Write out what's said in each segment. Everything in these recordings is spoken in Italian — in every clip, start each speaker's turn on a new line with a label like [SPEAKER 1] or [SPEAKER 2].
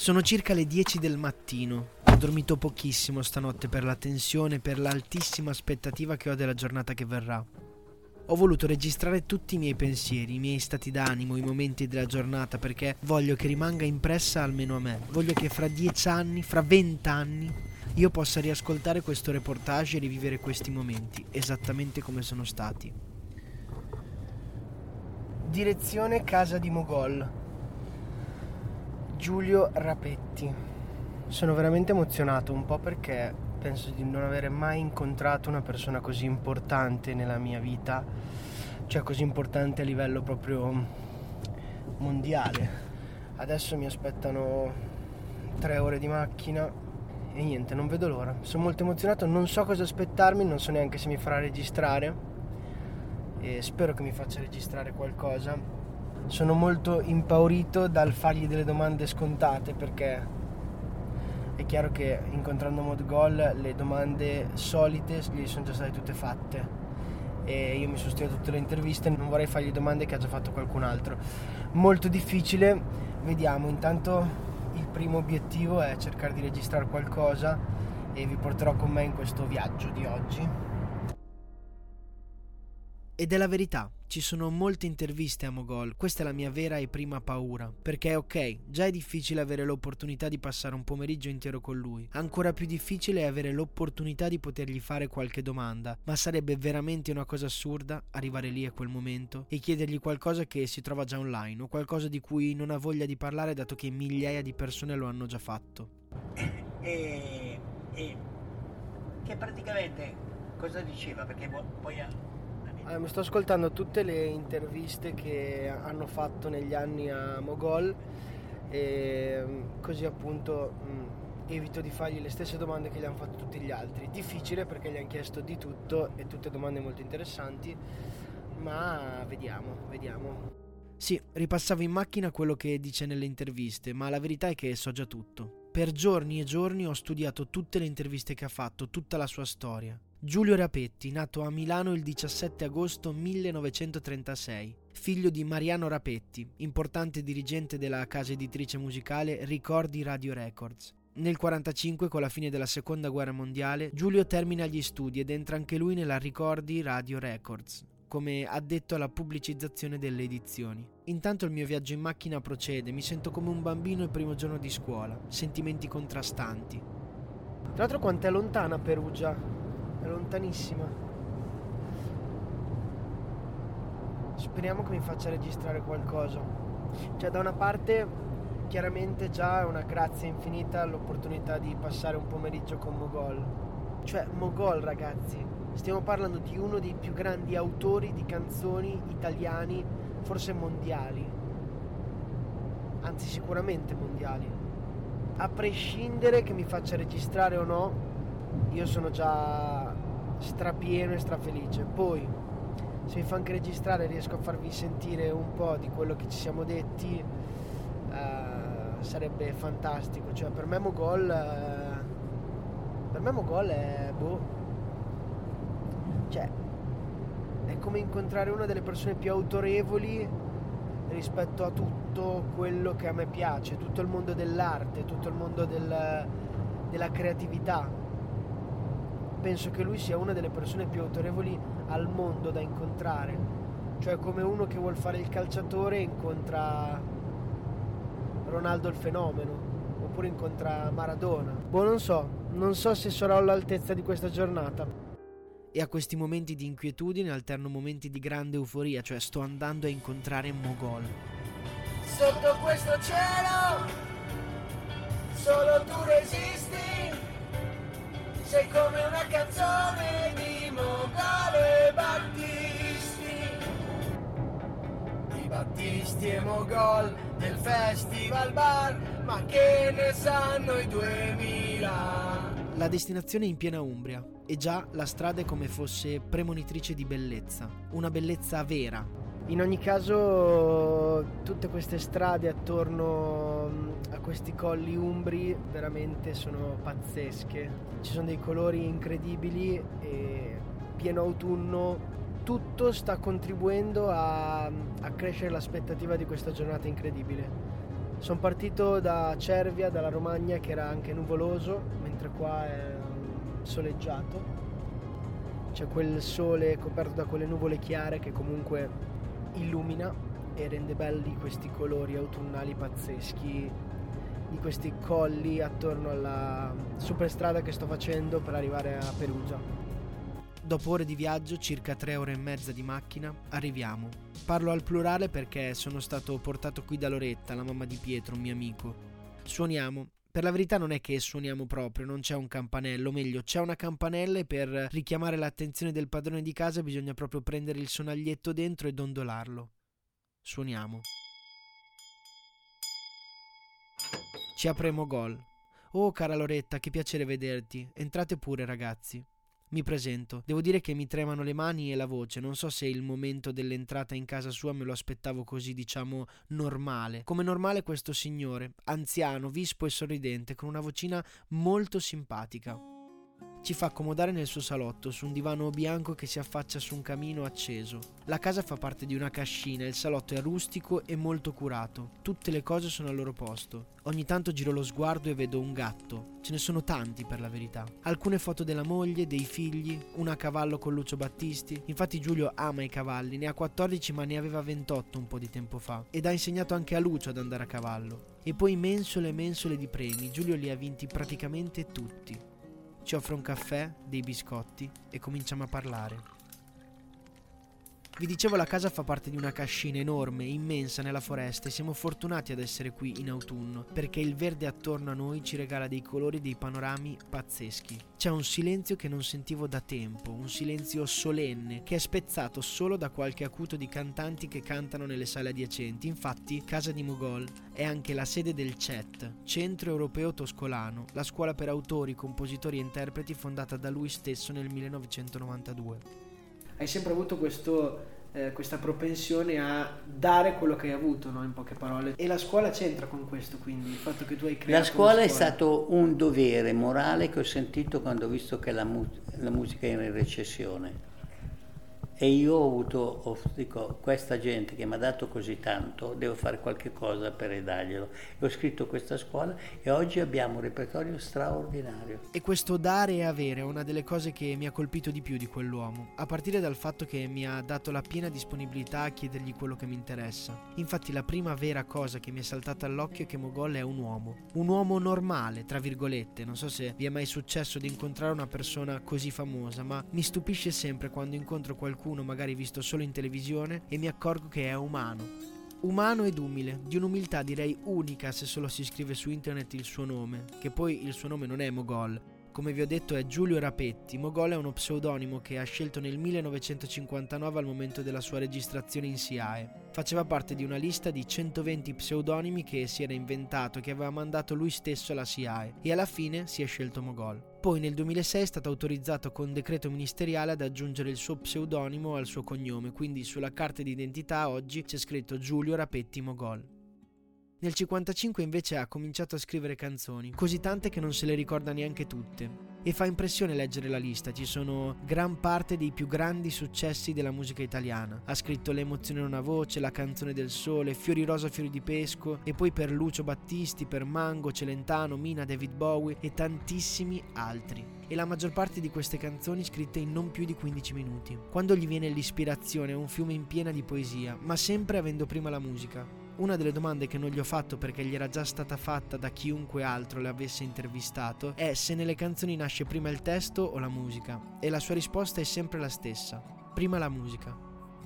[SPEAKER 1] Sono circa le 10 del mattino. Ho dormito pochissimo stanotte per la tensione e per l'altissima aspettativa che ho della giornata che verrà. Ho voluto registrare tutti i miei pensieri, i miei stati d'animo, i momenti della giornata perché voglio che rimanga impressa almeno a me. Voglio che fra dieci anni, fra vent'anni, io possa riascoltare questo reportage e rivivere questi momenti esattamente come sono stati. Direzione Casa di Mogol. Giulio Rapetti. Sono veramente emozionato un po' perché penso di non avere mai incontrato una persona così importante nella mia vita, cioè così importante a livello proprio mondiale. Adesso mi aspettano tre ore di macchina e niente, non vedo l'ora. Sono molto emozionato, non so cosa aspettarmi, non so neanche se mi farà registrare. E spero che mi faccia registrare qualcosa. Sono molto impaurito dal fargli delle domande scontate perché è chiaro che incontrando Modgol le domande solite gli sono già state tutte fatte. E io mi sono studiato tutte le interviste non vorrei fargli domande che ha già fatto qualcun altro. Molto difficile. Vediamo intanto primo obiettivo è cercare di registrare qualcosa e vi porterò con me in questo viaggio di oggi ed è la verità, ci sono molte interviste a Mogol, questa è la mia vera e prima paura, perché ok, già è difficile avere l'opportunità di passare un pomeriggio intero con lui, ancora più difficile è avere l'opportunità di potergli fare qualche domanda, ma sarebbe veramente una cosa assurda arrivare lì a quel momento e chiedergli qualcosa che si trova già online o qualcosa di cui non ha voglia di parlare dato che migliaia di persone lo hanno già fatto.
[SPEAKER 2] E, e che praticamente cosa diceva? Perché poi
[SPEAKER 1] allora, mi sto ascoltando tutte le interviste che hanno fatto negli anni a Mogol e mm, così appunto mm, evito di fargli le stesse domande che gli hanno fatto tutti gli altri. Difficile perché gli hanno chiesto di tutto e tutte domande molto interessanti, ma vediamo, vediamo. Sì, ripassavo in macchina quello che dice nelle interviste, ma la verità è che so già tutto. Per giorni e giorni ho studiato tutte le interviste che ha fatto, tutta la sua storia. Giulio Rapetti, nato a Milano il 17 agosto 1936, figlio di Mariano Rapetti, importante dirigente della casa editrice musicale Ricordi Radio Records. Nel 1945, con la fine della seconda guerra mondiale, Giulio termina gli studi ed entra anche lui nella Ricordi Radio Records, come addetto alla pubblicizzazione delle edizioni. Intanto il mio viaggio in macchina procede, mi sento come un bambino il primo giorno di scuola, sentimenti contrastanti. Tra l'altro quanto è lontana Perugia? È lontanissima. Speriamo che mi faccia registrare qualcosa. Cioè, da una parte, chiaramente già è una grazia infinita l'opportunità di passare un pomeriggio con Mogol. Cioè, Mogol, ragazzi, stiamo parlando di uno dei più grandi autori di canzoni italiani, forse mondiali. Anzi, sicuramente mondiali. A prescindere che mi faccia registrare o no, io sono già strapieno e strafelice. Poi, se mi fa anche registrare, riesco a farvi sentire un po' di quello che ci siamo detti, eh, sarebbe fantastico. Cioè, per me Mogol, eh, per me Mogol è boh. Cioè, è come incontrare una delle persone più autorevoli rispetto a tutto quello che a me piace, tutto il mondo dell'arte, tutto il mondo del, della creatività penso che lui sia una delle persone più autorevoli al mondo da incontrare. Cioè come uno che vuole fare il calciatore incontra Ronaldo il fenomeno, oppure incontra Maradona. Boh, non so, non so se sarò all'altezza di questa giornata. E a questi momenti di inquietudine alterno momenti di grande euforia, cioè sto andando a incontrare Mogol.
[SPEAKER 3] Sotto questo cielo, solo tu resisti
[SPEAKER 4] sei come una canzone di Mogale Battisti. Di Battisti e Mogol del Festival Bar, ma che ne sanno i 2000? La destinazione è in piena Umbria e già la strada è come fosse premonitrice di bellezza, una bellezza vera. In ogni caso tutte queste strade attorno questi colli umbri veramente sono pazzesche. Ci sono dei colori incredibili e pieno autunno tutto sta contribuendo a, a crescere l'aspettativa di questa giornata incredibile. Sono partito da Cervia, dalla Romagna, che era anche nuvoloso, mentre qua è soleggiato. C'è quel sole coperto da quelle nuvole chiare che comunque illumina e rende belli questi colori autunnali pazzeschi di questi colli attorno alla superstrada che sto facendo per arrivare a Perugia. Dopo ore di viaggio, circa tre ore e mezza di macchina, arriviamo. Parlo al plurale perché sono stato portato qui da Loretta, la mamma di Pietro, un mio amico. Suoniamo. Per la verità non è che suoniamo proprio, non c'è un campanello, meglio, c'è una campanella e per richiamare l'attenzione del padrone di casa bisogna proprio prendere il sonaglietto dentro e dondolarlo. Suoniamo. Ci apriamo gol. Oh cara Loretta, che piacere vederti. Entrate pure ragazzi. Mi presento. Devo dire che mi tremano le mani e la voce. Non so se il momento dell'entrata in casa sua me lo aspettavo così, diciamo, normale. Come normale questo signore, anziano, vispo e sorridente, con una vocina molto simpatica. Ci fa accomodare nel suo salotto, su un divano bianco che si affaccia su un camino acceso. La casa fa parte di una cascina, il salotto è rustico e molto curato. Tutte le cose sono al loro posto. Ogni tanto giro lo sguardo e vedo un gatto. Ce ne sono tanti per la verità. Alcune foto della moglie, dei figli, una a cavallo con Lucio Battisti. Infatti Giulio ama i cavalli, ne ha 14 ma ne aveva 28 un po' di tempo fa. Ed ha insegnato anche a Lucio ad andare a cavallo. E poi mensole e mensole di premi. Giulio li ha vinti praticamente tutti. Ci offre un caffè, dei biscotti e cominciamo a parlare. Vi dicevo la casa fa parte di una cascina enorme, immensa nella foresta e siamo fortunati ad essere qui in autunno perché il verde attorno a noi ci regala dei colori e dei panorami pazzeschi. C'è un silenzio che non sentivo da tempo, un silenzio solenne che è spezzato solo da qualche acuto di cantanti che cantano nelle sale adiacenti. Infatti, Casa di Mogol è anche la sede del CET, Centro Europeo Toscolano, la scuola per autori, compositori e interpreti fondata da lui stesso nel 1992 hai sempre avuto questo, eh, questa propensione a dare quello che hai avuto, no? in poche parole. E la scuola c'entra con questo, quindi il fatto che tu hai creato.
[SPEAKER 2] La scuola, scuola. è stato un dovere morale che ho sentito quando ho visto che la, mu- la musica era in recessione e io ho avuto, dico, questa gente che mi ha dato così tanto, devo fare qualche cosa per ridarglielo. E ho scritto questa scuola e oggi abbiamo un repertorio straordinario.
[SPEAKER 4] E questo dare e avere è una delle cose che mi ha colpito di più di quell'uomo, a partire dal fatto che mi ha dato la piena disponibilità a chiedergli quello che mi interessa. Infatti la prima vera cosa che mi è saltata all'occhio è che Mogol è un uomo. Un uomo normale, tra virgolette. Non so se vi è mai successo di incontrare una persona così famosa, ma mi stupisce sempre quando incontro qualcuno qualcuno magari visto solo in televisione e mi accorgo che è umano. Umano ed umile, di un'umiltà direi unica se solo si scrive su internet il suo nome, che poi il suo nome non è Mogol, come vi ho detto è Giulio Rapetti, Mogol è uno pseudonimo che ha scelto nel 1959 al momento della sua registrazione in SIAE. Faceva parte di una lista di 120 pseudonimi che si era inventato che aveva mandato lui stesso alla SIAE e alla fine si è scelto Mogol. Poi nel 2006 è stato autorizzato con decreto ministeriale ad aggiungere il suo pseudonimo al suo cognome, quindi sulla carta d'identità oggi c'è scritto Giulio Rapetti Mogol. Nel 1955 invece ha cominciato a scrivere canzoni, così tante che non se le ricorda neanche tutte. E fa impressione leggere la lista, ci sono gran parte dei più grandi successi della musica italiana. Ha scritto Le emozioni in una voce, La canzone del sole, Fiori rosa, fiori di pesco, e poi per Lucio Battisti, per Mango, Celentano, Mina, David Bowie e tantissimi altri. E la maggior parte di queste canzoni scritte in non più di 15 minuti. Quando gli viene l'ispirazione è un fiume in piena di poesia, ma sempre avendo prima la musica. Una delle domande che non gli ho fatto perché gli era già stata fatta da chiunque altro le avesse intervistato è se nelle canzoni nasce prima il testo o la musica e la sua risposta è sempre la stessa, prima la musica.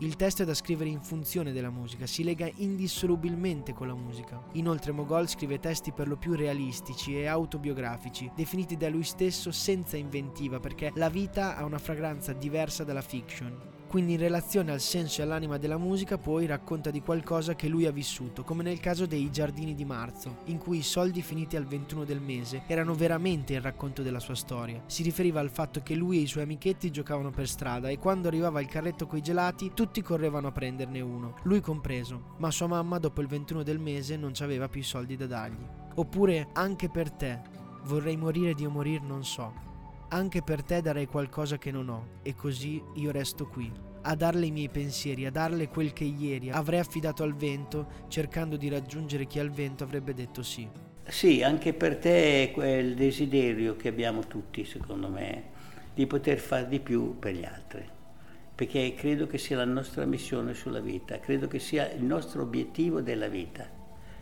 [SPEAKER 4] Il testo è da scrivere in funzione della musica, si lega indissolubilmente con la musica. Inoltre Mogol scrive testi per lo più realistici e autobiografici, definiti da lui stesso senza inventiva perché la vita ha una fragranza diversa dalla fiction quindi in relazione al senso e all'anima della musica poi racconta di qualcosa che lui ha vissuto, come nel caso dei Giardini di Marzo, in cui i soldi finiti al 21 del mese erano veramente il racconto della sua storia. Si riferiva al fatto che lui e i suoi amichetti giocavano per strada e quando arrivava il carretto coi gelati tutti correvano a prenderne uno, lui compreso, ma sua mamma dopo il 21 del mese non aveva più soldi da dargli. Oppure anche per te, vorrei morire di morir non so. Anche per te darei qualcosa che non ho, e così io resto qui, a darle i miei pensieri, a darle quel che ieri avrei affidato al vento, cercando di raggiungere chi al vento avrebbe detto sì.
[SPEAKER 2] Sì, anche per te è quel desiderio che abbiamo tutti, secondo me, di poter fare di più per gli altri, perché credo che sia la nostra missione sulla vita, credo che sia il nostro obiettivo della vita,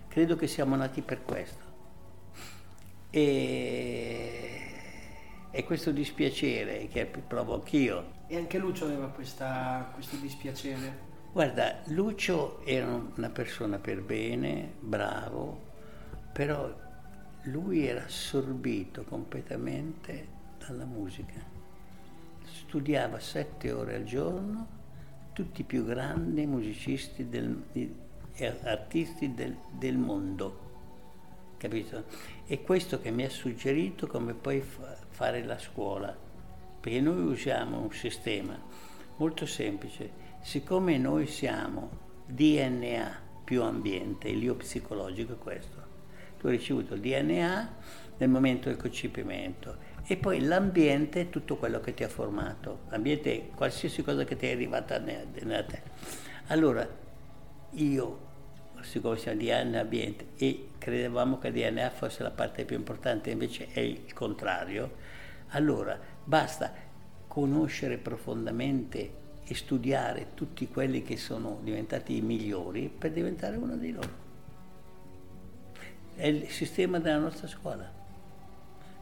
[SPEAKER 2] credo che siamo nati per questo. E e questo dispiacere che provo anch'io.
[SPEAKER 4] E anche Lucio aveva questa, questo dispiacere?
[SPEAKER 2] Guarda, Lucio era una persona per bene, bravo, però lui era assorbito completamente dalla musica. Studiava sette ore al giorno, tutti i più grandi musicisti e artisti del, del mondo capito? È questo che mi ha suggerito come poi fa, fare la scuola, perché noi usiamo un sistema molto semplice, siccome noi siamo DNA più ambiente, il io psicologico è questo, tu hai ricevuto il DNA nel momento del concepimento e poi l'ambiente è tutto quello che ti ha formato, l'ambiente è qualsiasi cosa che ti è arrivata nella te. Allora, io siccome siamo DNA ambiente e credevamo che il DNA fosse la parte più importante, invece è il contrario, allora basta conoscere profondamente e studiare tutti quelli che sono diventati i migliori per diventare uno di loro. È il sistema della nostra scuola.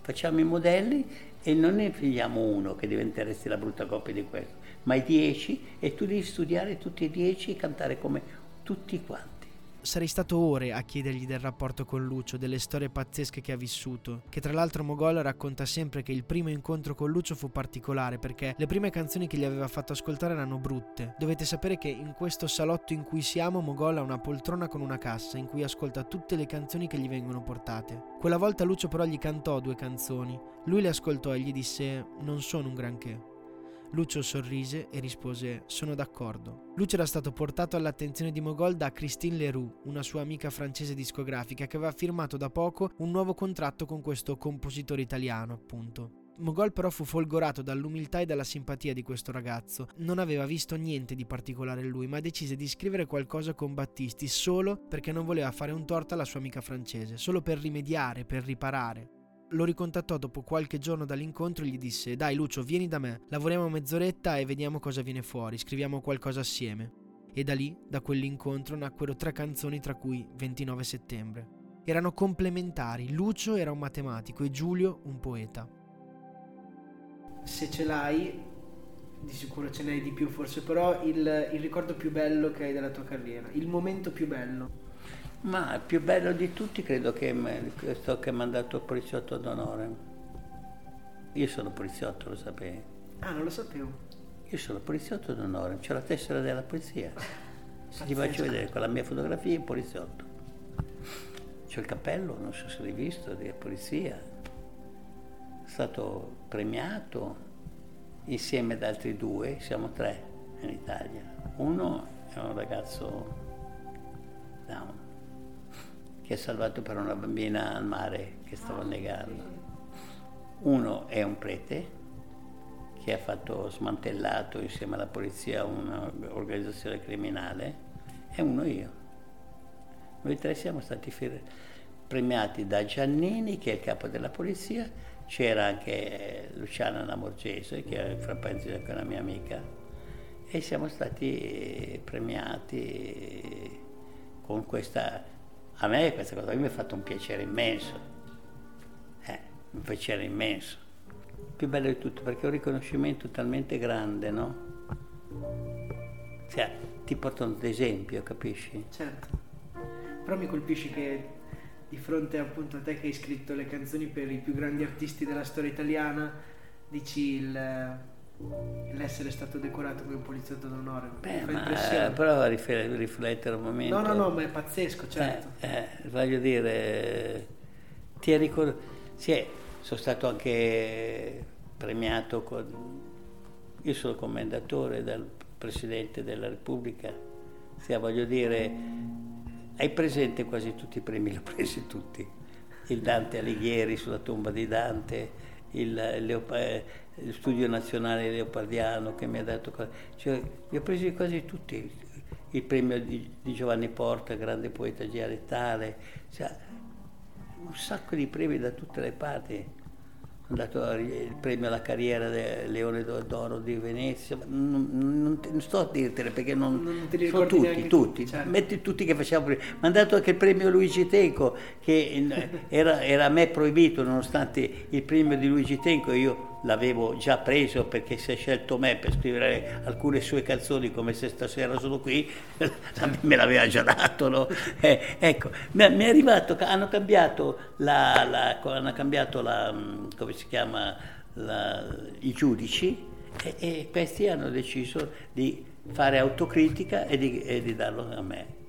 [SPEAKER 2] Facciamo i modelli e non ne figliamo uno che diventeresti la brutta coppia di questo, ma i dieci e tu devi studiare tutti e dieci e cantare come tutti quanti.
[SPEAKER 4] Sarei stato ore a chiedergli del rapporto con Lucio, delle storie pazzesche che ha vissuto, che tra l'altro Mogol racconta sempre che il primo incontro con Lucio fu particolare perché le prime canzoni che gli aveva fatto ascoltare erano brutte. Dovete sapere che in questo salotto in cui siamo Mogol ha una poltrona con una cassa in cui ascolta tutte le canzoni che gli vengono portate. Quella volta Lucio però gli cantò due canzoni. Lui le ascoltò e gli disse non sono un granché. Lucio sorrise e rispose sono d'accordo. Lucio era stato portato all'attenzione di Mogol da Christine Leroux, una sua amica francese discografica che aveva firmato da poco un nuovo contratto con questo compositore italiano, appunto. Mogol però fu folgorato dall'umiltà e dalla simpatia di questo ragazzo. Non aveva visto niente di particolare in lui, ma decise di scrivere qualcosa con Battisti solo perché non voleva fare un torto alla sua amica francese, solo per rimediare, per riparare lo ricontattò dopo qualche giorno dall'incontro e gli disse Dai Lucio, vieni da me, lavoriamo mezz'oretta e vediamo cosa viene fuori, scriviamo qualcosa assieme. E da lì, da quell'incontro, nacquero tre canzoni tra cui 29 settembre. Erano complementari, Lucio era un matematico e Giulio un poeta. Se ce l'hai, di sicuro ce n'hai di più forse, però il, il ricordo più bello che hai della tua carriera, il momento più bello.
[SPEAKER 2] Ma il più bello di tutti credo che questo che mi ha mandato il poliziotto d'onore. Io sono poliziotto, lo sapevi?
[SPEAKER 4] Ah, non lo sapevo.
[SPEAKER 2] Io sono poliziotto d'onore, c'ho la tessera della polizia. Se ti faccio vedere con la mia fotografia, il poliziotto. C'ho il cappello, non so se l'hai visto, di polizia. È stato premiato insieme ad altri due, siamo tre in Italia. Uno è un ragazzo down che ha salvato per una bambina al mare che stava annegando. Uno è un prete che ha fatto smantellato insieme alla polizia un'organizzazione criminale e uno io. Noi tre siamo stati premiati da Giannini, che è il capo della polizia, c'era anche Luciana Lamorgese, che è fra parentesi una mia amica, e siamo stati premiati con questa a me questa cosa mi ha fatto un piacere immenso, eh, un piacere immenso. Più bello di tutto perché è un riconoscimento talmente grande, no? Cioè, ti portano ad esempio, capisci?
[SPEAKER 1] Certo. Però mi colpisce che di fronte appunto a te che hai scritto le canzoni per i più grandi artisti della storia italiana, dici il, l'essere stato decorato come un poliziotto d'onore.
[SPEAKER 2] Beh, ma, però riflettere un momento.
[SPEAKER 1] No, no, no, ma è pazzesco, certo.
[SPEAKER 2] Eh, eh, voglio dire, ti ricordo, sì, sono stato anche premiato con... Io sono commendatore dal Presidente della Repubblica, sì, voglio dire, hai presente quasi tutti i premi, li ho presi tutti. Il Dante Alighieri sulla tomba di Dante, il, Leop- eh, lo Studio Nazionale Leopardiano che mi ha dato... Cioè, li ho presi quasi tutti. Il premio di, di Giovanni Porta, grande poeta dialettale, cioè, un sacco di premi da tutte le parti dato il premio alla carriera del Leone d'Oro di Venezia, non, non, non sto a dirtene perché non, non te li sono tutti, tutti, certo. metti tutti che facciamo prima. Mi hanno dato anche il premio Luigi Tenco che era, era, a me proibito nonostante il premio di Luigi Tenco io l'avevo già preso perché si è scelto me per scrivere alcune sue canzoni come se stasera sono qui, me l'aveva già dato. No? Eh, ecco, mi è arrivato, hanno cambiato la, la, hanno cambiato la come si chiama, i giudici e, e, questi hanno deciso di fare autocritica e di, e di darlo a me.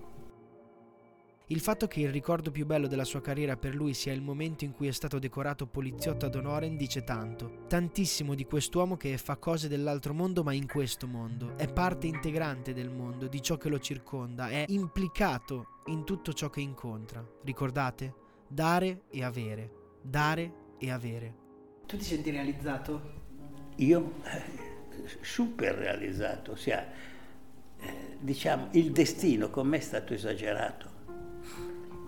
[SPEAKER 4] Il fatto che il ricordo più bello della sua carriera per lui sia il momento in cui è stato decorato poliziotto ad honorem dice tanto. Tantissimo di quest'uomo che fa cose dell'altro mondo ma in questo mondo. È parte integrante del mondo, di ciò che lo circonda, è implicato in tutto ciò che incontra. Ricordate? Dare e avere. Dare e avere.
[SPEAKER 1] Tu ti senti realizzato?
[SPEAKER 2] Io super realizzato, ossia, eh, diciamo, il destino con me è stato esagerato.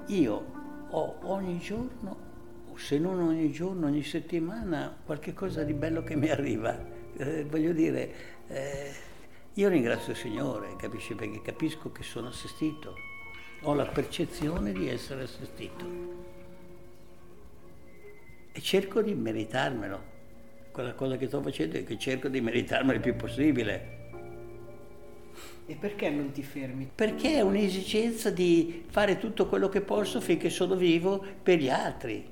[SPEAKER 2] Io ho ogni giorno, se non ogni giorno, ogni settimana, qualche cosa di bello che mi arriva. Eh, voglio dire, eh, io ringrazio il Signore, capisci? Perché capisco che sono assistito, ho la percezione di essere assistito e cerco di meritarmelo. Quella cosa che sto facendo è che cerco di meritarmelo il più possibile.
[SPEAKER 1] E perché non ti fermi?
[SPEAKER 2] Perché è un'esigenza di fare tutto quello che posso finché sono vivo per gli altri.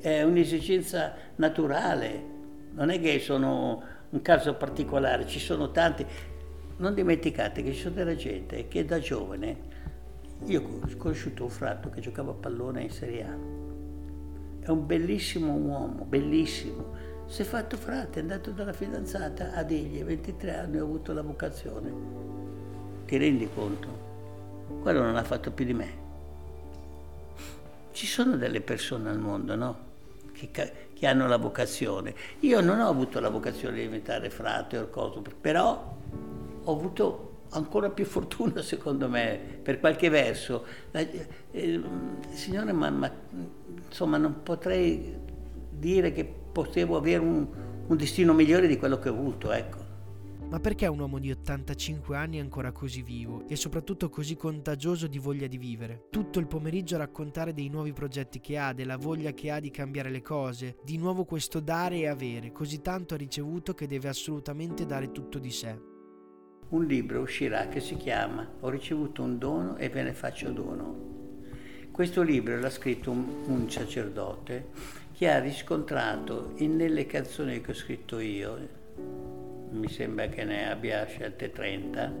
[SPEAKER 2] È un'esigenza naturale, non è che sono un caso particolare, ci sono tanti. Non dimenticate che ci sono della gente che da giovane, io ho conosciuto un fratto che giocava a pallone in Serie A è un bellissimo uomo, bellissimo. Si è fatto frate, è andato dalla fidanzata a dirgli 23 anni ho avuto la vocazione. Ti rendi conto? Quello non ha fatto più di me. Ci sono delle persone al mondo, no? Che, che hanno la vocazione. Io non ho avuto la vocazione di diventare frate o cosa, però ho avuto ancora più fortuna secondo me, per qualche verso. Eh, eh, signore, ma, ma, insomma non potrei dire che potevo avere un, un destino migliore di quello che ho avuto, ecco.
[SPEAKER 4] Ma perché un uomo di 85 anni è ancora così vivo e soprattutto così contagioso di voglia di vivere? Tutto il pomeriggio a raccontare dei nuovi progetti che ha, della voglia che ha di cambiare le cose, di nuovo questo dare e avere, così tanto ha ricevuto che deve assolutamente dare tutto di sé
[SPEAKER 2] un libro uscirà che si chiama Ho ricevuto un dono e ve ne faccio dono. Questo libro l'ha scritto un, un sacerdote che ha riscontrato in, nelle canzoni che ho scritto io, mi sembra che ne abbia scelte 30,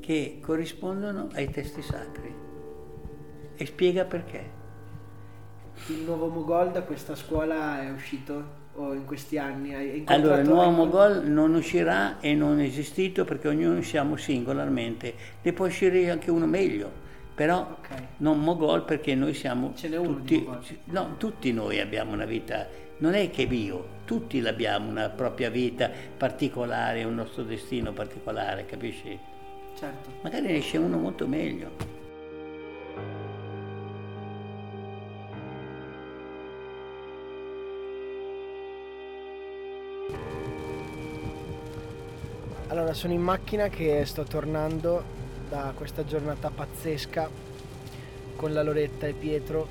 [SPEAKER 2] che corrispondono ai testi sacri. E spiega perché.
[SPEAKER 1] Il nuovo Mogol da questa scuola è uscito o in questi anni?
[SPEAKER 2] allora, il nuovo Mogol non uscirà e non è esistito perché ognuno siamo singolarmente. Ne può uscire anche uno meglio, però okay. non Mogol perché noi siamo tutti, no, tutti noi abbiamo una vita, non è che io, tutti abbiamo una propria vita particolare, un nostro destino particolare, capisci?
[SPEAKER 1] Certo.
[SPEAKER 2] Magari ne esce uno molto meglio.
[SPEAKER 1] Allora, sono in macchina che sto tornando da questa giornata pazzesca con la Loretta e Pietro.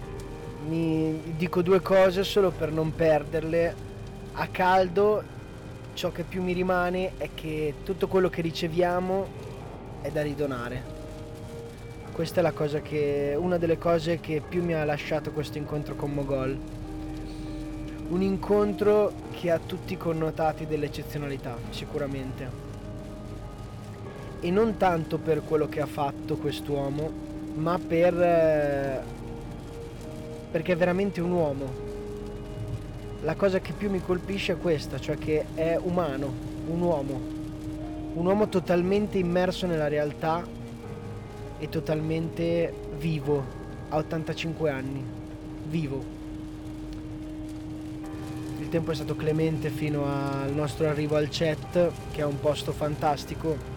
[SPEAKER 1] Mi dico due cose solo per non perderle. A caldo ciò che più mi rimane è che tutto quello che riceviamo è da ridonare. Questa è la cosa che, una delle cose che più mi ha lasciato questo incontro con Mogol. Un incontro che ha tutti i connotati dell'eccezionalità, sicuramente. E non tanto per quello che ha fatto quest'uomo, ma per, eh, perché è veramente un uomo. La cosa che più mi colpisce è questa, cioè che è umano, un uomo, un uomo totalmente immerso nella realtà e totalmente vivo, a 85 anni, vivo. Il tempo è stato clemente fino al nostro arrivo al chat, che è un posto fantastico.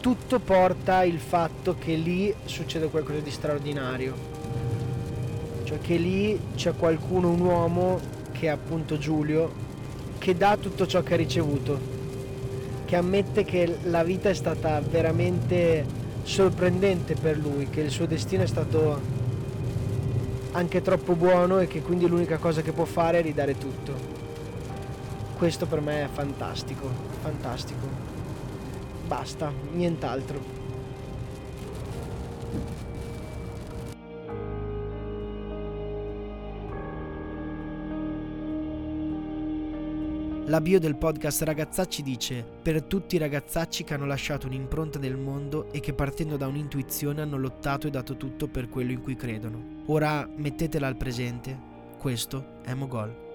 [SPEAKER 1] Tutto porta il fatto che lì succede qualcosa di straordinario. Cioè che lì c'è qualcuno, un uomo, che è appunto Giulio, che dà tutto ciò che ha ricevuto, che ammette che la vita è stata veramente sorprendente per lui, che il suo destino è stato anche troppo buono e che quindi l'unica cosa che può fare è ridare tutto. Questo per me è fantastico, fantastico. Basta, nient'altro.
[SPEAKER 4] La bio del podcast Ragazzacci dice: Per tutti i ragazzacci che hanno lasciato un'impronta nel mondo e che partendo da un'intuizione hanno lottato e dato tutto per quello in cui credono. Ora mettetela al presente. Questo è Mogol.